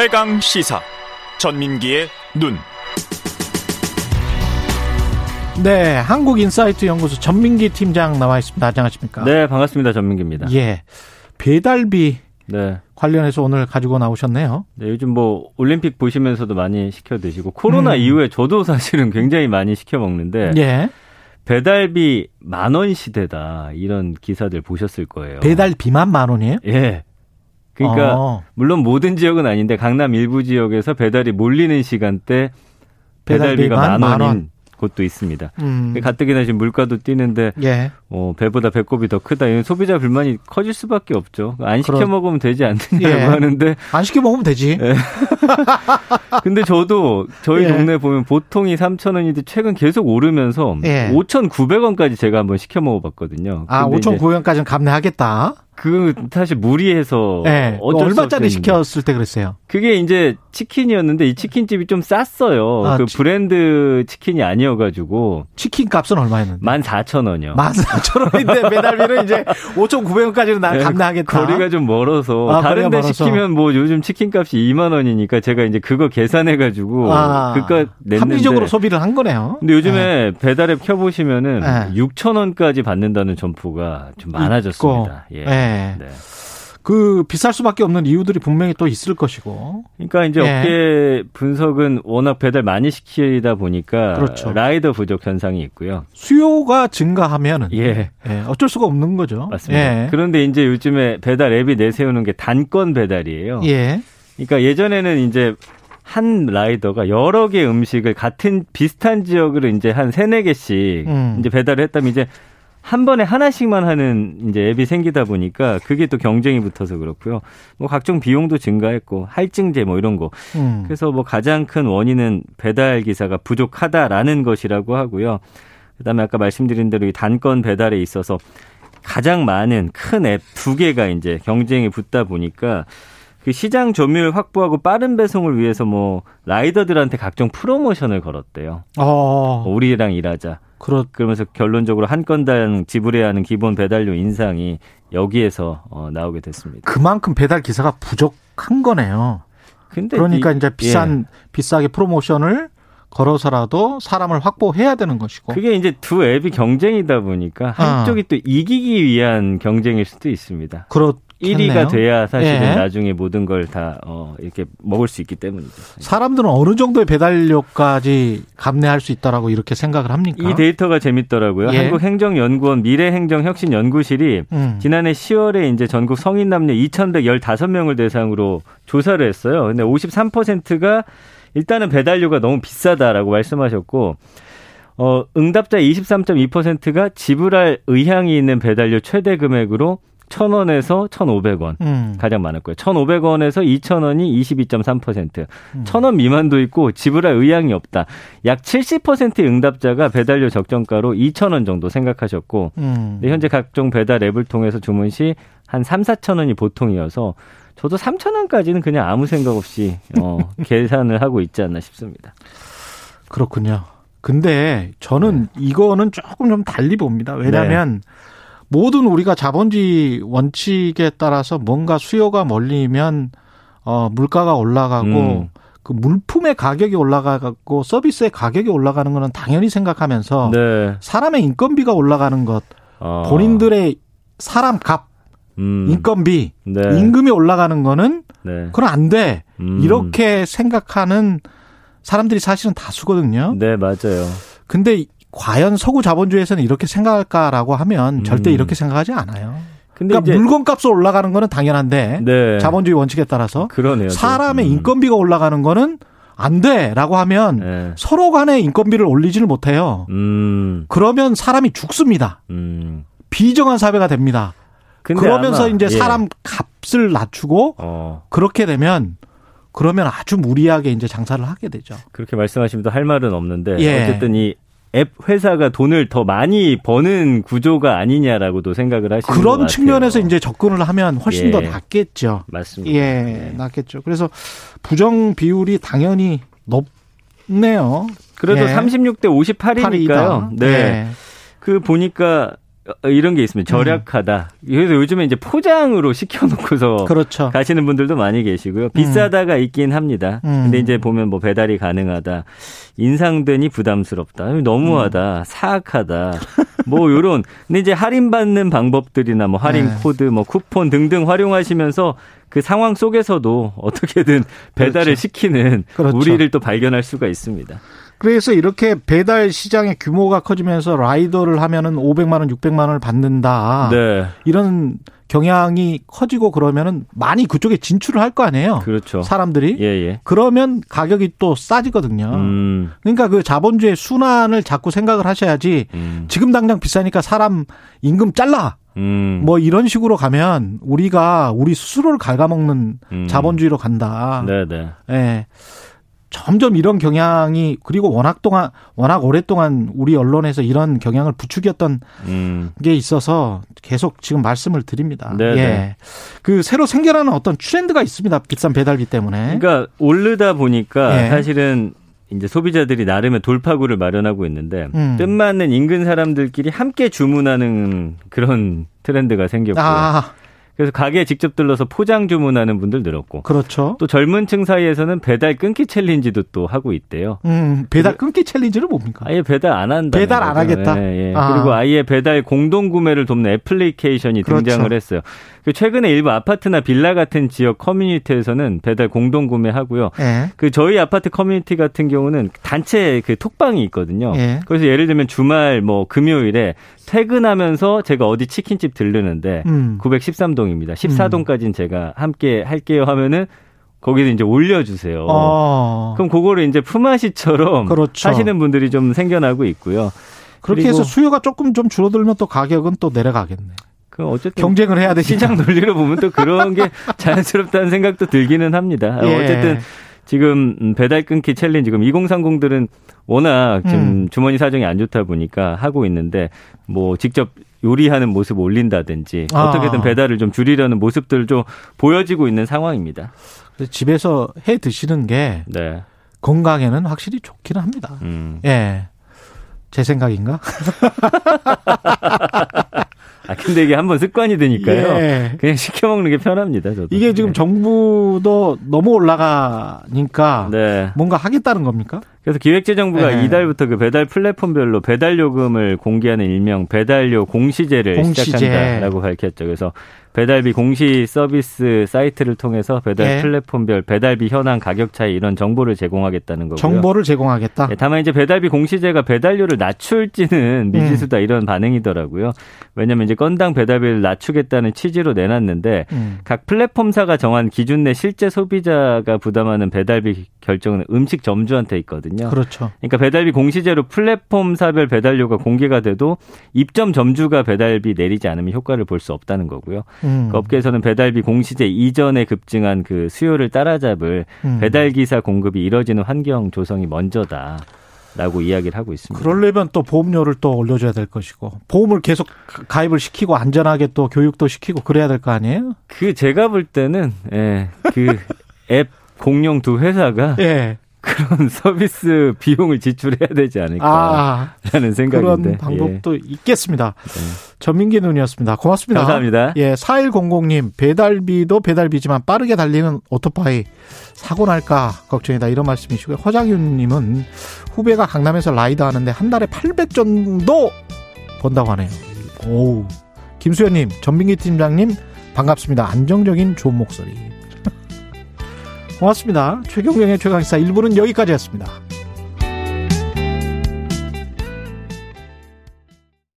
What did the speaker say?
최강 시사 전민기의 눈. 네, 한국인사이트 연구소 전민기 팀장 나와 있습니다. 안녕하십니까? 네, 반갑습니다. 전민기입니다. 예. 배달비 네. 관련해서 오늘 가지고 나오셨네요. 네, 요즘 뭐 올림픽 보시면서도 많이 시켜 드시고 코로나 음. 이후에 저도 사실은 굉장히 많이 시켜 먹는데 예. 배달비 만 원 시대다 이런 기사들 보셨을 거예요. 배달비만 만 원이에요? 예. 그러니까 어. 물론 모든 지역은 아닌데 강남 일부 지역에서 배달이 몰리는 시간대 배달비가 배달비만 만만 원. 곳도 있습니다. 음. 가뜩이나 지금 물가도 뛰는데 예. 어, 배보다 배꼽이 더 크다. 이런 소비자 불만이 커질 수밖에 없죠. 안 시켜 그렇- 먹으면 되지 않느냐고 예. 하는데 안 시켜 먹으면 되지. 예. 근데 저도 저희 예. 동네 보면 보통이 3,000원인데 최근 계속 오르면서 예. 5,900원까지 제가 한번 시켜 먹어봤거든요. 아, 근데 이제 5,900원까지는 감내하겠다. 그 사실 무리해서 예. 어쩔 수 얼마짜리 시켰을 때 그랬어요? 그게 이제 치킨이었는데 이 치킨집이 좀 쌌어요. 아, 그 치- 브랜드 치킨이 아니 어가지고 치킨 값은 얼마였는데? 14,000원이요. 14,000원인데 배달비는 이제 5,900원까지는 난 네, 감내하겠다. 거리가 좀 멀어서 아, 다른 데 멀어서. 시키면 뭐 요즘 치킨 값이 2만 원이니까 제가 이제 그거 계산해 가지고 아, 그값 냈는데 합리적으로 소비를 한 거네요. 근데 요즘에 배달앱 켜 보시면은 네. 6천 원까지 받는다는 점포가 좀 많아졌습니다. 있고. 예. 예. 네. 그 비쌀 수밖에 없는 이유들이 분명히 또 있을 것이고. 그러니까 이제 예. 업계 분석은 워낙 배달 많이 시키다 보니까 그렇죠. 라이더 부족 현상이 있고요. 수요가 증가하면은 예. 예, 어쩔 수가 없는 거죠. 맞습니다. 예. 그런데 이제 요즘에 배달 앱이 내세우는 게 단건 배달이에요. 예. 그러니까 예전에는 이제 한 라이더가 여러 개 음식을 같은 비슷한 지역으로 이제 한 세네 개씩 음. 이제 배달을 했다면 이제 한 번에 하나씩만 하는 이제 앱이 생기다 보니까 그게 또 경쟁이 붙어서 그렇고요. 뭐 각종 비용도 증가했고 할증제 뭐 이런 거. 음. 그래서 뭐 가장 큰 원인은 배달 기사가 부족하다라는 것이라고 하고요. 그다음에 아까 말씀드린 대로 이 단건 배달에 있어서 가장 많은 큰 앱 두 개가 이제 경쟁이 붙다 보니까 그 시장 점유율 확보하고 빠른 배송을 위해서 뭐 라이더들한테 각종 프로모션을 걸었대요. 어. 뭐 우리랑 일하자. 그렇 그러면서 결론적으로 한 건당 지불해야 하는 기본 배달료 인상이 여기에서 어, 나오게 됐습니다. 그만큼 배달 기사가 부족한 거네요. 근데 그러니까 이- 이제 비싼 비싸게 프로모션을 걸어서라도 사람을 확보해야 되는 것이고. 예. 그게 이제 두 앱이 경쟁이다 보니까 아. 한쪽이 또 이기기 위한 경쟁일 수도 있습니다. 그렇겠네요. 1위가 돼야 사실은 예. 나중에 모든 걸 다 어, 이렇게 먹을 수 있기 때문이죠. 사람들은 어느 정도의 배달료까지 감내할 수 있다라고 이렇게 생각을 합니까? 이 데이터가 재밌더라고요. 예. 한국행정연구원 미래행정혁신연구실이 음. 지난해 10월에 이제 전국 성인 남녀 2,115명을 대상으로 조사를 했어요. 근데 53%가 일단은 배달료가 너무 비싸다라고 말씀하셨고 어, 응답자 23.2%가 지불할 의향이 있는 배달료 최대 금액으로 1,000원에서 1,500원. 음. 가장 많았고요. 1,500원에서 2,000원이 22.3%. 음. 1,000원 미만도 있고 지불할 의향이 없다. 약 70%의 응답자가 배달료 적정가로 2,000원 정도 생각하셨고 음. 네, 현재 각종 배달 앱을 통해서 주문 시 한 3, 4천 원이 보통이어서 저도 3천 원까지는 그냥 아무 생각 없이 어, 계산을 하고 있지 않나 싶습니다. 그렇군요. 근데 저는 네. 이거는 조금 좀 달리 봅니다. 왜냐하면 모든 우리가 자본주의 원칙에 따라서 뭔가 수요가 몰리면 어 물가가 올라가고 음. 그 물품의 가격이 올라가고 서비스의 가격이 올라가는 거는 당연히 생각하면서 네. 사람의 인건비가 올라가는 것, 어, 본인들의 사람 값, 음, 인건비, 네. 임금이 올라가는 거는 네. 그건 안 돼. 음. 이렇게 생각하는 사람들이 사실은 다수거든요. 네, 맞아요. 근데 과연 서구 자본주의에서는 이렇게 생각할까라고 하면 절대 음. 이렇게 생각하지 않아요. 근데 그러니까 물건값이 올라가는 거는 당연한데 네. 자본주의 원칙에 따라서 그러네요. 좀. 사람의 음. 인건비가 올라가는 거는 안 돼라고 하면 네. 서로 간의 인건비를 올리지를 못해요. 음. 그러면 사람이 죽습니다. 음. 비정한 사회가 됩니다. 근데 그러면서 아마, 이제 예. 사람 값을 낮추고 어, 그렇게 되면 그러면 아주 무리하게 이제 장사를 하게 되죠. 그렇게 말씀하시면 또 할 말은 없는데 예. 어쨌든 이 앱 회사가 돈을 더 많이 버는 구조가 아니냐라고도 생각을 하시는 것 그런 같아요. 측면에서 이제 접근을 하면 훨씬 예. 더 낫겠죠. 맞습니다. 예, 낫겠죠. 그래서 부정 비율이 당연히 높네요. 그래도 예. 36대 58이니까요. 팔이다. 네. 예. 그 보니까 어, 이런 게 있습니다. 절약하다. 그래서 요즘에 이제 포장으로 시켜놓고서 그렇죠. 가시는 분들도 많이 계시고요. 비싸다가 음. 있긴 합니다. 음. 근데 이제 보면 뭐 배달이 가능하다. 인상되니 부담스럽다. 너무하다. 음. 사악하다. 뭐 요런. 근데 이제 할인받는 방법들이나 뭐 할인 네. 코드, 뭐 쿠폰 등등 활용하시면서 그 상황 속에서도 어떻게든 배달을 그렇죠. 시키는 그렇죠. 우리를 또 발견할 수가 있습니다. 그래서 이렇게 배달 시장의 규모가 커지면서 rider를 하면은 500만 원, 600만 원을 받는다. 네. 이런 경향이 커지고 그러면은 많이 그쪽에 진출을 할 거 아니에요. 그렇죠. 사람들이. 예, 예. 그러면 가격이 또 싸지거든요. 음. 그러니까 그 자본주의 순환을 자꾸 생각을 하셔야지 음. 지금 당장 비싸니까 사람 임금 잘라. 음. 뭐 이런 식으로 가면 우리가 우리 스스로를 갉아먹는 음. 자본주의로 간다. 네, 네. 예. 점점 이런 경향이 그리고 워낙 동안 워낙 오랫동안 우리 언론에서 이런 경향을 부추겼던 음. 게 있어서 계속 지금 말씀을 드립니다. 네, 예. 네. 그 새로 생겨나는 어떤 트렌드가 있습니다. 비싼 배달비 때문에. 그러니까 오르다 보니까 예. 사실은 이제 소비자들이 나름의 돌파구를 마련하고 있는데 음. 뜻맞는 인근 사람들끼리 함께 주문하는 그런 트렌드가 생겼고요. 아. 그래서 가게에 직접 들러서 포장 주문하는 분들 늘었고. 그렇죠. 또 젊은 층 사이에서는 배달 끊기 challenge도 또 하고 있대요. 음, 배달 끊기 challenge는 뭡니까? 아예 배달 안 한다. 배달 안 하겠다. 예, 예. 아. 그리고 아예 배달 공동 구매를 돕는 애플리케이션이 그렇죠. 등장을 했어요. 그 최근에 일부 아파트나 빌라 같은 지역 커뮤니티에서는 배달 공동 구매하고요. 예. 그 저희 아파트 커뮤니티 같은 경우는 단체 그 톡방이 있거든요. 예. 그래서 예를 들면 주말 뭐 금요일에 퇴근하면서 제가 어디 치킨집 들르는데 음. 913동입니다. 14동까지는 음. 제가 함께 할게요 하면은 거기서 이제 올려주세요. 어. 그럼 그거를 이제 품앗이처럼 그렇죠. 하시는 분들이 좀 생겨나고 있고요. 그렇게 해서 수요가 조금 좀 줄어들면 또 가격은 또 내려가겠네. 그 어쨌든 경쟁을 해야 되 시장 논리로 보면 또 그런 게 자연스럽다는 생각도 들기는 합니다. 예. 어쨌든 지금 배달 끊기 챌린지 지금 2030들은 워낙 지금 음. 주머니 사정이 안 좋다 보니까 하고 있는데 뭐 직접 요리하는 모습 올린다든지 아. 어떻게든 배달을 좀 줄이려는 모습들 좀 보여지고 있는 상황입니다. 집에서 해 드시는 게 네. 건강에는 확실히 좋기는 합니다. 음. 예. 제 생각인가? 아, 근데 이게 한번 습관이 되니까요. 예. 그냥 시켜 먹는 게 편합니다, 저도. 이게 지금 네. 정부도 너무 올라가니까 네. 뭔가 하겠다는 겁니까? 그래서 기획재정부가 네. 이달부터 그 배달 플랫폼별로 배달 요금을 공개하는 일명 배달료 공시제를 공시제. 시작한다라고 밝혔죠. 그래서 배달비 공시 서비스 사이트를 통해서 배달 네. 플랫폼별 배달비 현황 가격 차이 이런 정보를 제공하겠다는 거고요. 정보를 제공하겠다. 네, 다만 이제 배달비 공시제가 배달료를 낮출지는 음. 미지수다 음. 이런 반응이더라고요. 왜냐하면 이제 건당 배달비를 낮추겠다는 취지로 내놨는데 음. 각 플랫폼사가 정한 기준 내 실제 소비자가 부담하는 배달비 결정은 음식 점주한테 있거든요. 그렇죠. 그러니까 배달비 공시제로 플랫폼사별 배달료가 공개가 돼도 입점 점주가 배달비 내리지 않으면 효과를 볼 수 없다는 거고요. 음. 그 업계에서는 배달비 공시제 이전에 급증한 그 수요를 따라잡을 음. 배달 기사 공급이 이뤄지는 환경 조성이 먼저다. 라고 이야기를 하고 있습니다. 그러려면 또 보험료를 또 올려줘야 될 것이고 보험을 계속 가입을 시키고 안전하게 또 교육도 시키고 그래야 될 거 아니에요? 그 제가 볼 때는 예, 그 앱 공룡 두 회사가 예. 그런 서비스 비용을 지출해야 되지 않을까라는 아, 생각인데 그런 방법도 예. 있겠습니다. 네. 전민기 눈이었습니다. 고맙습니다. 감사합니다. 예, 4100님 배달비도 배달비지만 빠르게 달리는 오토바이 사고 날까 걱정이다 이런 말씀이시고요. 허장윤님은 후배가 강남에서 라이드 하는데 한 달에 800 정도 번다고 하네요. 오, 김수현님, 전민기 팀장님 반갑습니다. 안정적인 좋은 목소리. 고맙습니다. 최경영의 최강시사 1부는 여기까지였습니다.